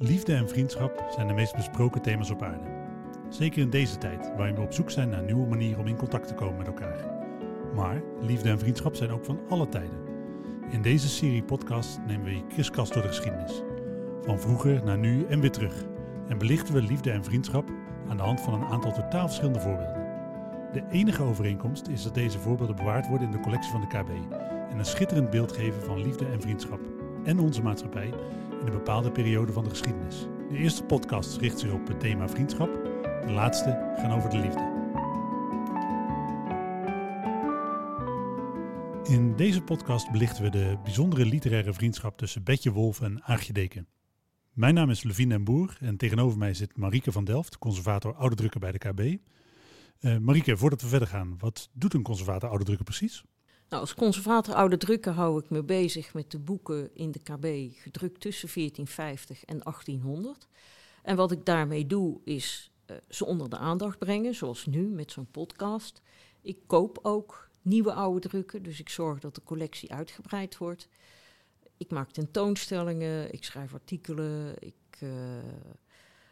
Liefde en vriendschap zijn de meest besproken thema's op aarde. Zeker in deze tijd, waarin we op zoek zijn naar nieuwe manieren om in contact te komen met elkaar. Maar liefde en vriendschap zijn ook van alle tijden. In deze serie podcast nemen we je kriskast door de geschiedenis. Van vroeger naar nu en weer terug. En belichten we liefde en vriendschap aan de hand van een aantal totaal verschillende voorbeelden. De enige overeenkomst is dat deze voorbeelden bewaard worden in de collectie van de KB en een schitterend beeld geven van liefde en vriendschap en onze maatschappij in een bepaalde periode van de geschiedenis. De eerste podcast richt zich op het thema vriendschap, de laatste gaan over de liefde. In deze podcast belichten we de bijzondere literaire vriendschap tussen Betje Wolf en Aagje Deken. Mijn naam is Levine en Boer en tegenover mij zit Marieke van Delft, conservator oude drukken bij de KB. Uh, Marieke, voordat we verder gaan, wat doet een conservator oude drukken precies? Nou, als conservator oude drukken hou ik me bezig met de boeken in de KB, gedrukt tussen 1450 en 1800. En wat ik daarmee doe, is uh, ze onder de aandacht brengen, zoals nu met zo'n podcast. Ik koop ook nieuwe oude drukken, dus ik zorg dat de collectie uitgebreid wordt. Ik maak tentoonstellingen, ik schrijf artikelen, ik uh,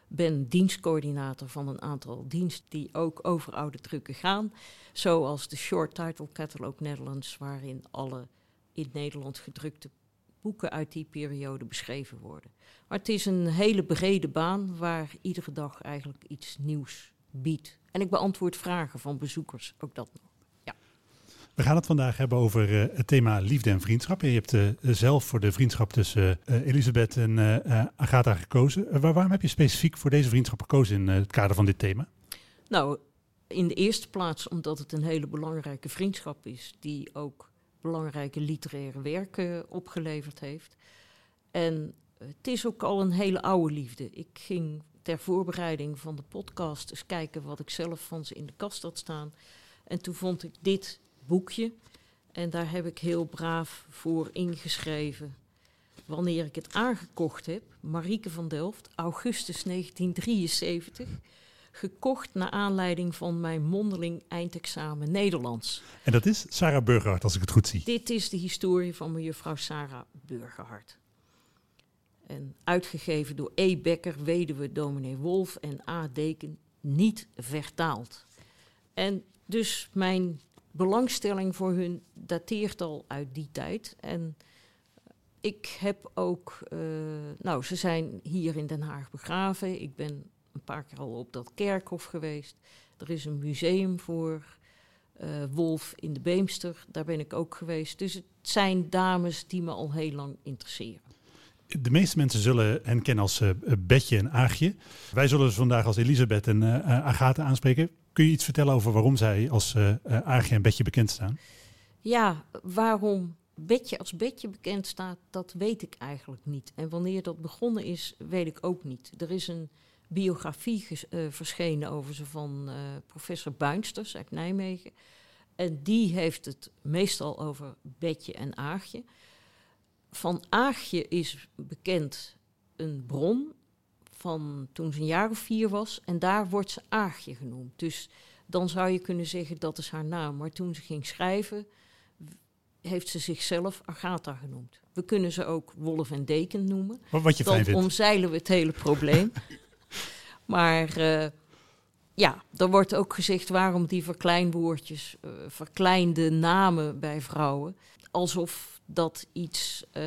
ben dienstcoördinator van een aantal diensten die ook over oude drukken gaan. Zoals de Short Title Catalog Netherlands, waarin alle in Nederland gedrukte boeken uit die periode beschreven worden. Maar het is een hele brede baan waar iedere dag eigenlijk iets nieuws biedt. En ik beantwoord vragen van bezoekers, ook dat nog. We gaan het vandaag hebben over uh, het thema liefde en vriendschap. je hebt uh, zelf voor de vriendschap tussen uh, Elisabeth en Agatha gekozen. waarom heb je specifiek voor deze vriendschap gekozen in het kader van dit thema? Nou, in de eerste plaats omdat het een hele belangrijke vriendschap is, die ook belangrijke literaire werken opgeleverd heeft. En het is ook al een hele oude liefde. Ik ging ter voorbereiding van de podcast eens kijken wat ik zelf van ze in de kast had staan. En toen vond ik dit boekje. En daar heb ik heel braaf voor ingeschreven. Wanneer ik het aangekocht heb, Marieke van Delft, augustus 1973. Gekocht naar aanleiding van mijn mondeling eindexamen Nederlands. En dat is Sarah Burgerhart, als ik het goed zie. Dit is de historie van mevrouw Sarah Burgerhart. En uitgegeven door E. Becker, weduwe dominee Wolf en A. Deken, niet vertaald. En dus mijn belangstelling voor hun dateert al uit die tijd. En ik heb ook, uh, nou, ze zijn hier in Den Haag begraven. Ik ben een paar keer al op dat kerkhof geweest. Er is een museum voor uh, Wolf in de Beemster. Daar ben ik ook geweest. Dus het zijn dames die me al heel lang interesseren. De meeste mensen zullen hen kennen als uh, Betje en Aagje. Wij zullen dus vandaag als Elisabeth en Agatha aanspreken. Kun je iets vertellen over waarom zij als uh, en Betje bekend staan? Ja, waarom Betje als Betje bekend staat, dat weet ik eigenlijk niet. En wanneer dat begonnen is, weet ik ook niet. Er is een biografie uh, verschenen over ze van professor Buinsters uit Nijmegen. En die heeft het meestal over Betje en Aagje. Van Aagje is bekend een bron van toen ze een jaar of vier was. En daar wordt ze Aagje genoemd. Dus dan zou je kunnen zeggen dat is haar naam. Maar toen ze ging schrijven, heeft ze zichzelf Agatha genoemd. We kunnen ze ook Wolf en Deken noemen. Wat je dan vindt. omzeilen we het hele probleem. maar uh, ja, er wordt ook gezegd waarom die verkleinwoordjes, uh, verkleinde namen bij vrouwen. Alsof dat iets uh,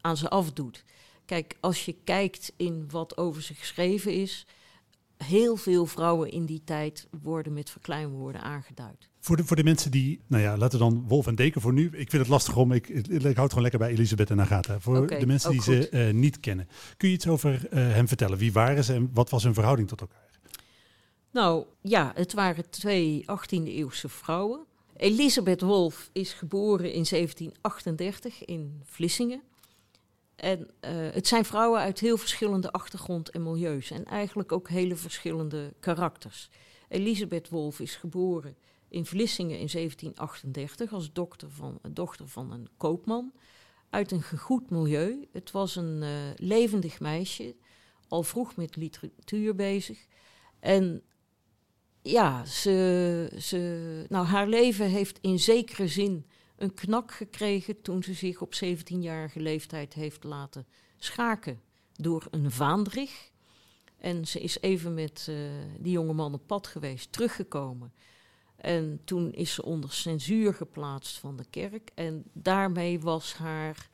aan ze afdoet. Kijk, als je kijkt in wat over ze geschreven is, heel veel vrouwen in die tijd worden met verkleinwoorden aangeduid. Voor de, voor de mensen die, nou ja, laten we dan Wolf en Deken voor nu. Ik vind het lastig om, ik, ik, ik houd gewoon lekker bij Elisabeth en Agatha. Voor okay, de mensen die goed. ze uh, niet kennen. Kun je iets over uh, hem vertellen? Wie waren ze en wat was hun verhouding tot elkaar? Nou ja, het waren twee 18e-eeuwse vrouwen. Elisabeth Wolf is geboren in 1738 in Vlissingen. En uh, het zijn vrouwen uit heel verschillende achtergrond en milieus. En eigenlijk ook hele verschillende karakters. Elisabeth Wolf is geboren in Vlissingen in 1738 als dochter van, dochter van een koopman. Uit een gegoed milieu. Het was een uh, levendig meisje. Al vroeg met literatuur bezig. En ja, ze, ze, nou, haar leven heeft in zekere zin een knak gekregen toen ze zich op 17-jarige leeftijd heeft laten schaken door een vaandrig. En ze is even met uh, die jongeman op pad geweest, teruggekomen. En toen is ze onder censuur geplaatst van de kerk. En daarmee was haar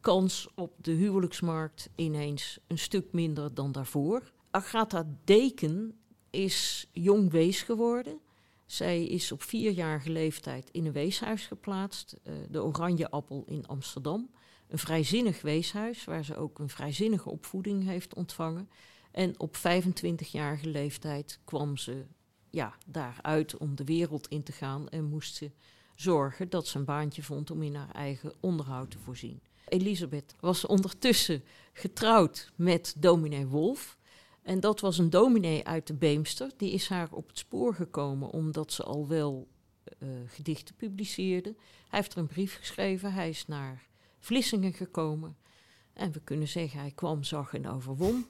kans op de huwelijksmarkt ineens een stuk minder dan daarvoor. Agatha Deken is jong wees geworden. Zij is op vierjarige leeftijd in een weeshuis geplaatst, uh, de Oranje Appel in Amsterdam. Een vrijzinnig weeshuis waar ze ook een vrijzinnige opvoeding heeft ontvangen. En op 25-jarige leeftijd kwam ze ja, daaruit om de wereld in te gaan en moest ze zorgen dat ze een baantje vond om in haar eigen onderhoud te voorzien. Elisabeth was ondertussen getrouwd met dominee Wolf. En dat was een dominee uit de Beemster. Die is haar op het spoor gekomen omdat ze al wel uh, gedichten publiceerde. Hij heeft er een brief geschreven. Hij is naar Vlissingen gekomen. En we kunnen zeggen, hij kwam, zag en overwon.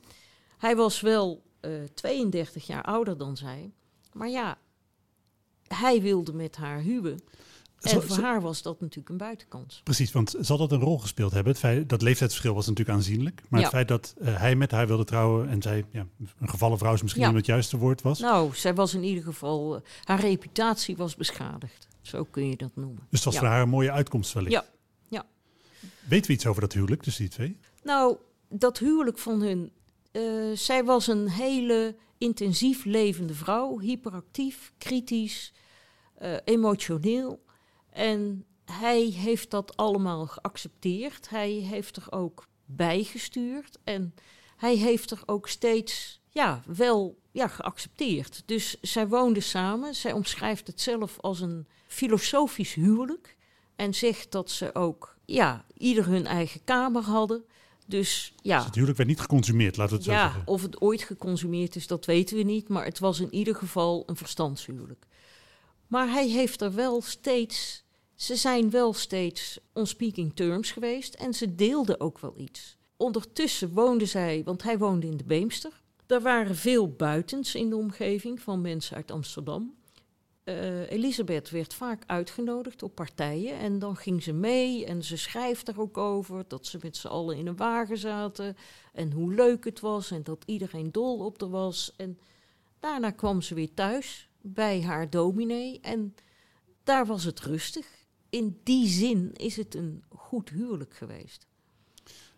Hij was wel uh, eh, 32 jaar ouder dan zij. Maar ja, hij wilde met haar huwen. En voor haar was dat natuurlijk een buitenkans. Precies, want zal dat een rol gespeeld hebben? Het feit, dat leeftijdsverschil was natuurlijk aanzienlijk. Maar het feit dat uh, hij met haar wilde trouwen en zij, ja, een gevallen vrouw is misschien niet het juiste woord was. Nou, zij was in ieder geval, uh, haar reputatie was beschadigd. Zo kun je dat noemen. Dus het was voor haar een mooie uitkomst wellicht. Ja. ja. Weten we iets over dat huwelijk tussen die twee? Nou, dat huwelijk van hun. Uh, zij was een hele intensief levende vrouw, hyperactief, kritisch, emotioneel. En hij heeft dat allemaal geaccepteerd. Hij heeft er ook bijgestuurd. En hij heeft er ook steeds ja, wel ja, geaccepteerd. Dus zij woonden samen. Zij omschrijft het zelf als een filosofisch huwelijk. En zegt dat ze ook ja, ieder hun eigen kamer hadden. Dus ja. Dus het huwelijk werd niet geconsumeerd, laten we het ja, zo zeggen. Of het ooit geconsumeerd is, dat weten we niet. Maar het was in ieder geval een verstandshuwelijk. Maar hij heeft er wel steeds, ze zijn wel steeds on speaking terms geweest en ze deelden ook wel iets. Ondertussen woonde zij, want hij woonde in de Beemster. Er waren veel buitens in de omgeving van mensen uit Amsterdam. Uh, Elisabeth werd vaak uitgenodigd op partijen en dan ging ze mee en ze schrijft er ook over dat ze met z'n allen in een wagen zaten en hoe leuk het was en dat iedereen dol op haar was. En daarna kwam ze weer thuis bij haar dominee en daar was het rustig. In die zin is het een goed huwelijk geweest.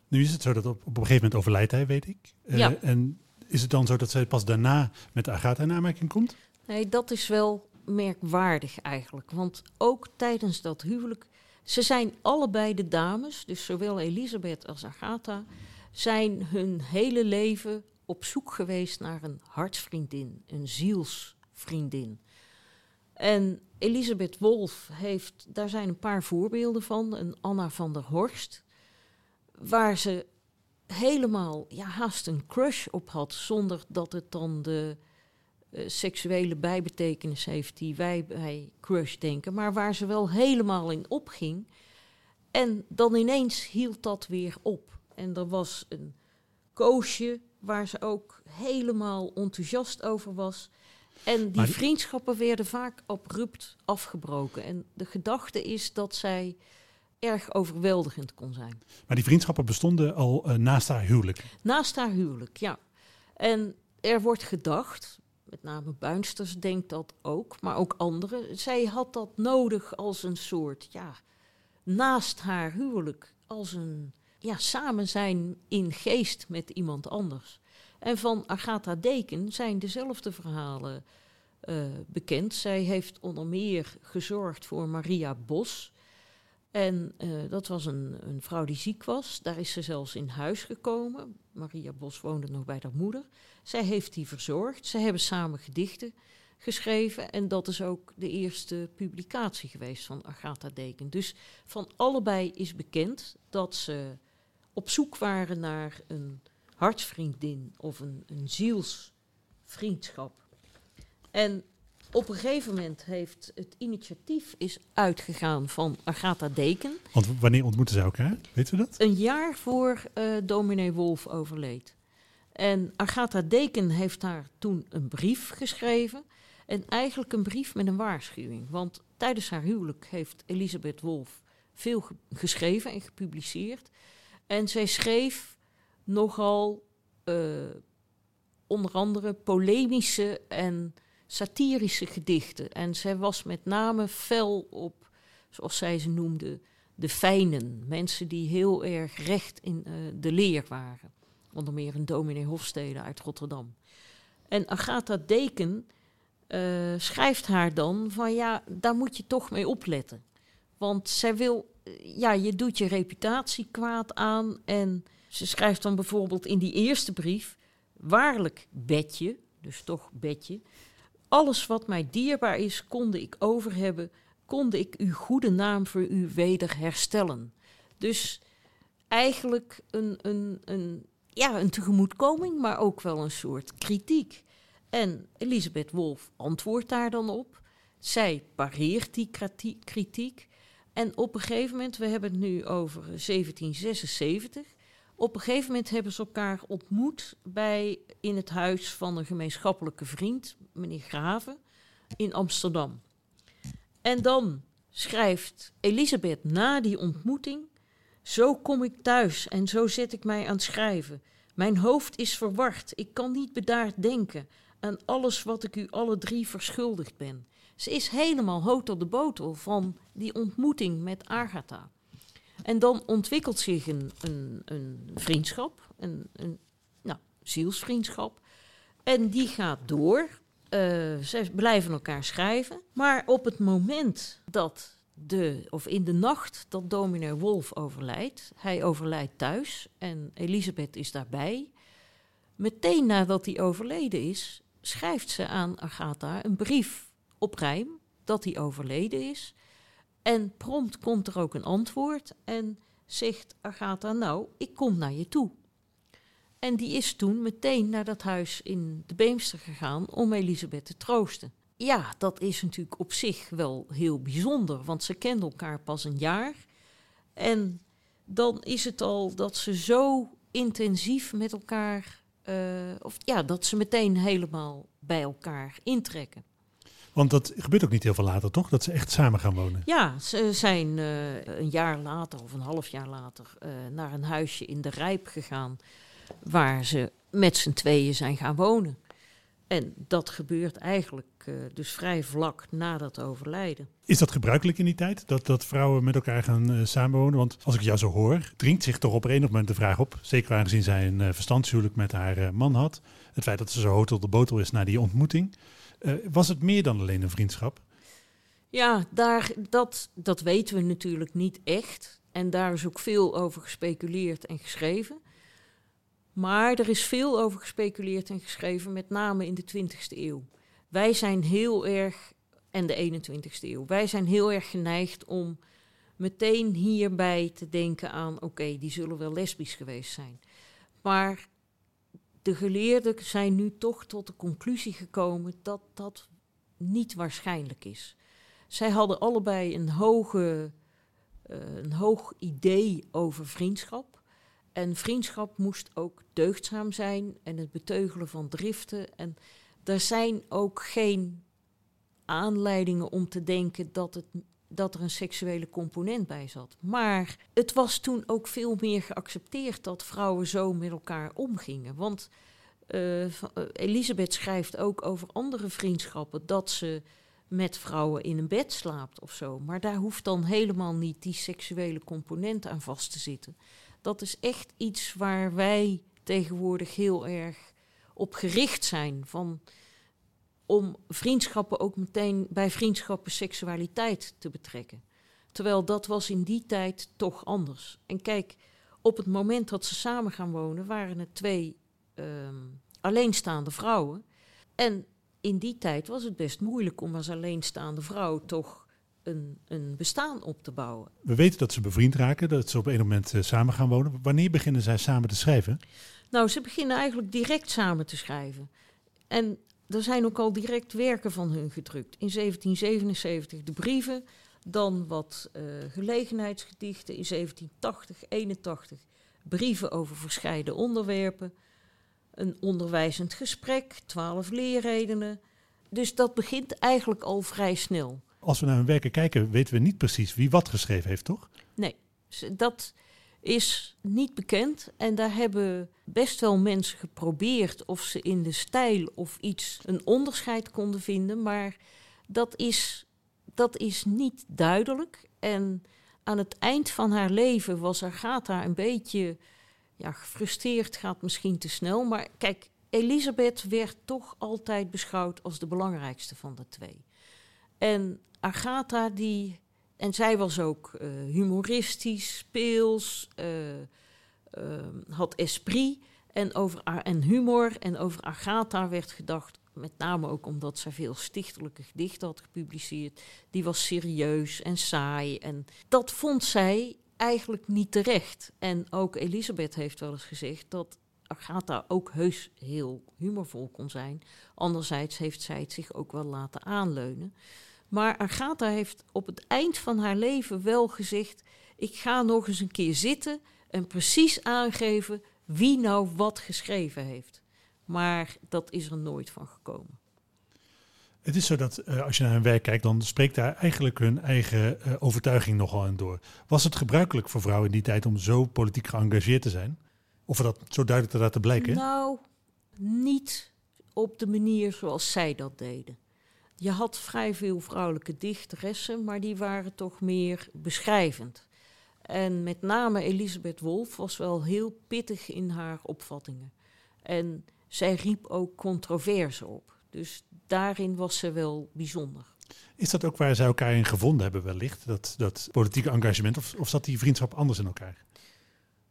Nu is het zo dat op, op een gegeven moment overlijdt hij, weet ik. Uh, ja. En is het dan zo dat zij pas daarna met Agatha in aanmerking komt? Nee, dat is wel merkwaardig eigenlijk. Want ook tijdens dat huwelijk, ze zijn allebei de dames, dus zowel Elisabeth als Agatha, zijn hun hele leven op zoek geweest naar een hartsvriendin, een ziels vriendin. En Elisabeth Wolf heeft, daar zijn een paar voorbeelden van, een Anna van der Horst, waar ze helemaal ja, haast een crush op had, zonder dat het dan de uh, seksuele bijbetekenis heeft die wij bij crush denken, maar waar ze wel helemaal in opging. En dan ineens hield dat weer op. En er was een koosje waar ze ook helemaal enthousiast over was. En die, vriendschappen werden vaak abrupt afgebroken. En de gedachte is dat zij erg overweldigend kon zijn. Maar die vriendschappen bestonden al uh, naast haar huwelijk? Naast haar huwelijk, ja. En er wordt gedacht, met name Buinsters denkt dat ook, maar ook anderen. Zij had dat nodig als een soort, ja, naast haar huwelijk, als een ja, samen zijn in geest met iemand anders. En van Agatha Deken zijn dezelfde verhalen uh, bekend. Zij heeft onder meer gezorgd voor Maria Bos. En uh, dat was een, een, vrouw die ziek was. Daar is ze zelfs in huis gekomen. Maria Bos woonde nog bij haar moeder. Zij heeft die verzorgd. Ze hebben samen gedichten geschreven. En dat is ook de eerste publicatie geweest van Agatha Deken. Dus van allebei is bekend dat ze op zoek waren naar een hartsvriendin of een, een zielsvriendschap. En op een gegeven moment heeft het initiatief is uitgegaan van Agatha Deken. Want wanneer ontmoeten ze elkaar? Weten we dat? Een jaar voor uh, dominee Wolf overleed. En Agatha Deken heeft daar toen een brief geschreven. En eigenlijk een brief met een waarschuwing. Want tijdens haar huwelijk heeft Elisabeth Wolf veel geschreven en gepubliceerd. En zij schreef nogal uh, onder andere polemische en satirische gedichten. En zij was met name fel op, zoals zij ze noemde, de fijnen. Mensen die heel erg recht in uh, de leer waren. Onder meer een dominee Hofstede uit Rotterdam. En Agatha Deken uh, schrijft haar dan van ja, daar moet je toch mee opletten. Want zij wil, ja, je doet je reputatie kwaad aan. En ze schrijft dan bijvoorbeeld in die eerste brief: Waarlijk, bedje, dus toch bedje. Alles wat mij dierbaar is, konde ik over hebben, konde ik uw goede naam voor u weder herstellen. Dus eigenlijk een, een, een, ja, een tegemoetkoming, maar ook wel een soort kritiek. En Elisabeth Wolf antwoordt daar dan op. Zij pareert die kritiek. En op een gegeven moment, we hebben het nu over 1776. Op een gegeven moment hebben ze elkaar ontmoet bij, in het huis van een gemeenschappelijke vriend, meneer Graven, in Amsterdam. En dan schrijft Elisabeth na die ontmoeting: Zo kom ik thuis en zo zet ik mij aan het schrijven. Mijn hoofd is verward, ik kan niet bedaard denken aan alles wat ik u alle drie verschuldigd ben. Ze is helemaal hout op de botel van die ontmoeting met Agatha. En dan ontwikkelt zich een, een, vriendschap, een, een nou, zielsvriendschap. En die gaat door. Uh, ze blijven elkaar schrijven. Maar op het moment dat de, of in de nacht dat dominee Wolf overlijdt, hij overlijdt thuis en Elisabeth is daarbij. Meteen nadat hij overleden is, schrijft ze aan Agatha een brief op rijm dat hij overleden is. En prompt komt er ook een antwoord en zegt Agatha, nou, ik kom naar je toe. En die is toen meteen naar dat huis in de Beemster gegaan om Elisabeth te troosten. Ja, dat is natuurlijk op zich wel heel bijzonder, want ze kenden elkaar pas een jaar. En dan is het al dat ze zo intensief met elkaar, uh, of ja, dat ze meteen helemaal bij elkaar intrekken. Want dat gebeurt ook niet heel veel later, toch? Dat ze echt samen gaan wonen. Ja, ze zijn uh, een jaar later of een half jaar later uh, naar een huisje in de Rijp gegaan. Waar ze met z'n tweeën zijn gaan wonen. En dat gebeurt eigenlijk uh, dus vrij vlak na dat overlijden. Is dat gebruikelijk in die tijd? Dat, dat vrouwen met elkaar gaan samenwonen? Want als ik jou zo hoor, dringt zich toch op een moment de vraag op. Zeker aangezien zij een verstandshuwelijk met haar man had. Het feit dat ze zo hotel de botel is na die ontmoeting. Uh, was het meer dan alleen een vriendschap? Ja, daar, dat, dat weten we natuurlijk niet echt. En daar is ook veel over gespeculeerd en geschreven. Maar er is veel over gespeculeerd en geschreven, met name in de 20e eeuw. Wij zijn heel erg, en de 21e eeuw, wij zijn heel erg geneigd om meteen hierbij te denken aan: oké, die zullen wel lesbisch geweest zijn. Maar de geleerden zijn nu toch tot de conclusie gekomen dat dat niet waarschijnlijk is. Zij hadden allebei een, hoge, uh, een hoog idee over vriendschap. En vriendschap moest ook deugdzaam zijn en het beteugelen van driften. En er zijn ook geen aanleidingen om te denken dat, het, dat er een seksuele component bij zat. Maar het was toen ook veel meer geaccepteerd dat vrouwen zo met elkaar omgingen. Want uh, Elisabeth schrijft ook over andere vriendschappen dat ze met vrouwen in een bed slaapt of zo. Maar daar hoeft dan helemaal niet die seksuele component aan vast te zitten. Dat is echt iets waar wij tegenwoordig heel erg op gericht zijn. Van, om vriendschappen ook meteen bij vriendschappen seksualiteit te betrekken. Terwijl dat was in die tijd toch anders. En kijk, op het moment dat ze samen gaan wonen, waren het twee um, alleenstaande vrouwen. En in die tijd was het best moeilijk om als alleenstaande vrouw toch een, een bestaan op te bouwen. We weten dat ze bevriend raken, dat ze op een moment uh, samen gaan wonen. Wanneer beginnen zij samen te schrijven? Nou, ze beginnen eigenlijk direct samen te schrijven. En er zijn ook al direct werken van hun gedrukt. In 1777 de brieven, dan wat uh, gelegenheidsgedichten. In 1780, 81 brieven over verscheiden onderwerpen een onderwijzend gesprek, twaalf leerredenen. Dus dat begint eigenlijk al vrij snel. Als we naar hun werken kijken, weten we niet precies wie wat geschreven heeft, toch? Nee, dat, is niet bekend. En daar hebben best wel mensen geprobeerd of ze in de stijl of iets een onderscheid konden vinden. Maar dat is, dat is niet duidelijk. En aan het eind van haar leven was Agatha een beetje ja, gefrustreerd, gaat misschien te snel. Maar kijk, Elisabeth werd toch altijd beschouwd als de belangrijkste van de twee. En Agatha, die, en zij was ook uh, humoristisch, speels, uh, uh, had esprit en, over, en humor. En over Agatha werd gedacht, met name ook omdat zij veel stichtelijke gedichten had gepubliceerd. Die was serieus en saai. En dat vond zij eigenlijk niet terecht. En ook Elisabeth heeft wel eens gezegd dat Agatha ook heus heel humorvol kon zijn. Anderzijds heeft zij het zich ook wel laten aanleunen. Maar Agatha heeft op het eind van haar leven wel gezegd: Ik ga nog eens een keer zitten en precies aangeven wie nou wat geschreven heeft. Maar dat is er nooit van gekomen. Het is zo dat uh, als je naar hun werk kijkt, dan spreekt daar eigenlijk hun eigen uh, overtuiging nogal in door. Was het gebruikelijk voor vrouwen in die tijd om zo politiek geëngageerd te zijn? Of dat zo duidelijk te laten blijken? Nou, niet op de manier zoals zij dat deden. Je had vrij veel vrouwelijke dichteressen, maar die waren toch meer beschrijvend. En met name Elisabeth Wolf was wel heel pittig in haar opvattingen. En zij riep ook controverse op. Dus daarin was ze wel bijzonder. Is dat ook waar zij elkaar in gevonden hebben wellicht? Dat, dat politieke engagement? Of, of zat die vriendschap anders in elkaar?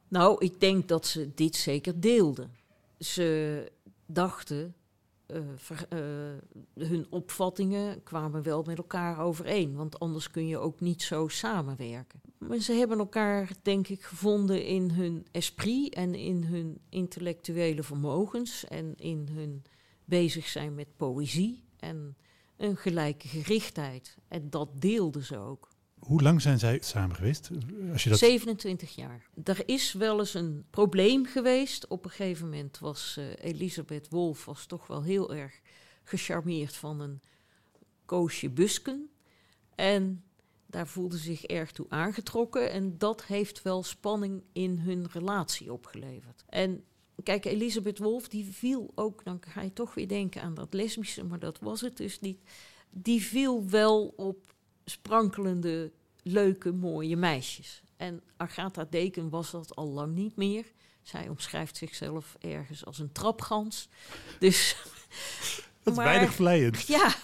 Nou, ik denk dat ze dit zeker deelden. Ze dachten, ver, uh, hun opvattingen kwamen wel met elkaar overeen. Want anders kun je ook niet zo samenwerken. Maar ze hebben elkaar, denk ik, gevonden in hun esprit en in hun intellectuele vermogens en in hun bezig zijn met poëzie en een gelijke gerichtheid. En dat deelden ze ook. Hoe lang zijn zij samen geweest? Als je dat... 27 jaar. Er is wel eens een probleem geweest. Op een gegeven moment was uh, Elisabeth Wolf was toch wel heel erg gecharmeerd van een Koosje Busken. En daar voelde zich erg toe aangetrokken. En dat heeft wel spanning in hun relatie opgeleverd. En kijk, Elisabeth Wolf, die viel ook, dan ga je toch weer denken aan dat lesbische, maar dat was het dus niet. Die viel wel op sprankelende, leuke, mooie meisjes. En Agatha Deken was dat al lang niet meer. Zij omschrijft zichzelf ergens als een trapgans. Dus. Dat is weinig vleiend. Ja,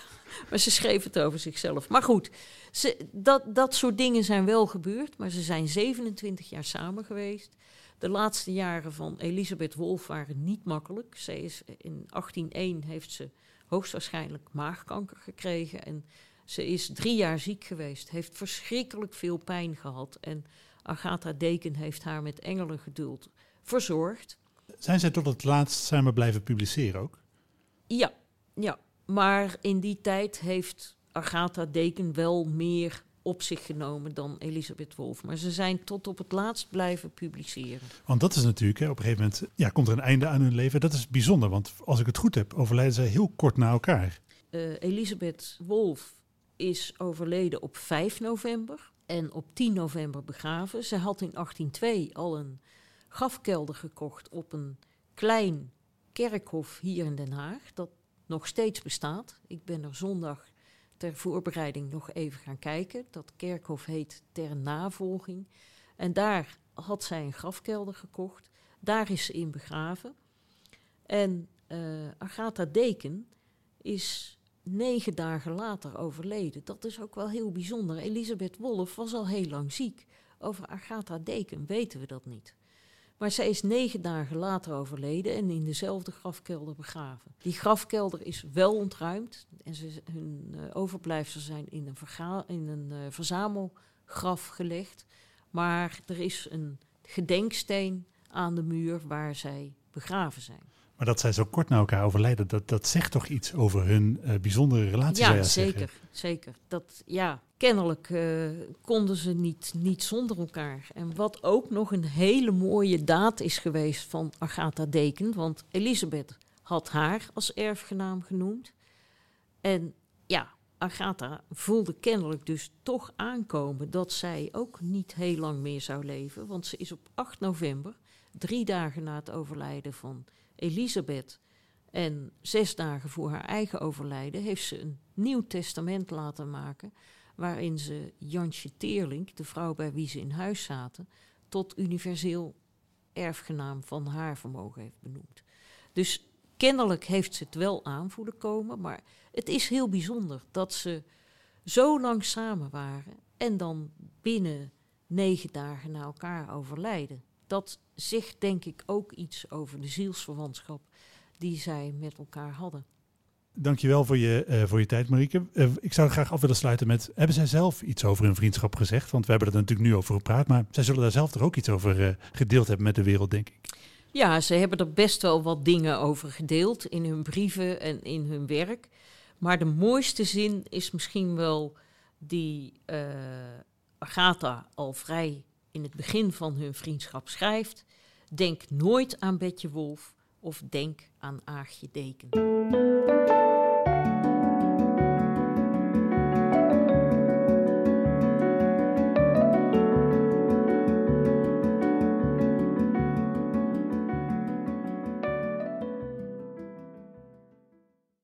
maar ze schreef het over zichzelf. Maar goed, ze, dat, dat soort dingen zijn wel gebeurd. Maar ze zijn 27 jaar samen geweest. De laatste jaren van Elisabeth Wolf waren niet makkelijk. Zij is, in 1801 heeft ze hoogstwaarschijnlijk maagkanker gekregen. En ze is drie jaar ziek geweest, heeft verschrikkelijk veel pijn gehad. En Agatha Deken heeft haar met engelengeduld verzorgd. Zijn zij tot het laatst samen blijven publiceren ook? Ja, ja. Maar in die tijd heeft Agatha Deken wel meer op zich genomen dan Elisabeth Wolf. Maar ze zijn tot op het laatst blijven publiceren. Want dat is natuurlijk, hè, op een gegeven moment ja, komt er een einde aan hun leven. Dat is bijzonder, want als ik het goed heb, overlijden zij heel kort na elkaar. Uh, Elisabeth Wolf is overleden op 5 november en op 10 november begraven. Ze had in 1802 al een grafkelder gekocht op een klein kerkhof hier in Den Haag, dat nog steeds bestaat. Ik ben er zondag ter voorbereiding nog even gaan kijken. Dat kerkhof heet Ter Navolging. En daar had zij een grafkelder gekocht. Daar is ze in begraven. En uh, Agatha Deken is negen dagen later overleden. Dat is ook wel heel bijzonder. Elisabeth Wolff was al heel lang ziek. Over Agatha Deken weten we dat niet. Maar zij is negen dagen later overleden en in dezelfde grafkelder begraven. Die grafkelder is wel ontruimd en ze, hun uh, overblijfselen zijn in een, in een uh, verzamelgraf gelegd. Maar er is een gedenksteen aan de muur waar zij begraven zijn. Maar dat zij zo kort na elkaar overlijden, dat, dat zegt toch iets over hun uh, bijzondere relatie? Ja, zeker. Zeggen. zeker. Dat, ja, kennelijk uh, konden ze niet, niet zonder elkaar. En wat ook nog een hele mooie daad is geweest van Agatha Deken, want Elisabeth had haar als erfgenaam genoemd. En ja, Agatha voelde kennelijk dus toch aankomen dat zij ook niet heel lang meer zou leven. Want ze is op 8 november, drie dagen na het overlijden van Elisabeth en zes dagen voor haar eigen overlijden, heeft ze een nieuw testament laten maken. Waarin ze Jansje Teerlink, de vrouw bij wie ze in huis zaten, tot universeel erfgenaam van haar vermogen heeft benoemd. Dus kennelijk heeft ze het wel aanvoelen komen, maar het is heel bijzonder dat ze zo lang samen waren en dan binnen negen dagen na elkaar overlijden. Dat zegt denk ik ook iets over de zielsverwantschap die zij met elkaar hadden. Dankjewel voor je, uh, voor je tijd, Marieke. Uh, ik zou graag af willen sluiten met... Hebben zij zelf iets over hun vriendschap gezegd? Want we hebben er natuurlijk nu over gepraat. Maar zij zullen daar zelf toch ook iets over uh, gedeeld hebben met de wereld, denk ik. Ja, ze hebben er best wel wat dingen over gedeeld in hun brieven en in hun werk. Maar de mooiste zin is misschien wel die Agatha al vrij in het begin van hun vriendschap schrijft. Denk nooit aan Betje Wolf of denk aan Aagje Deken.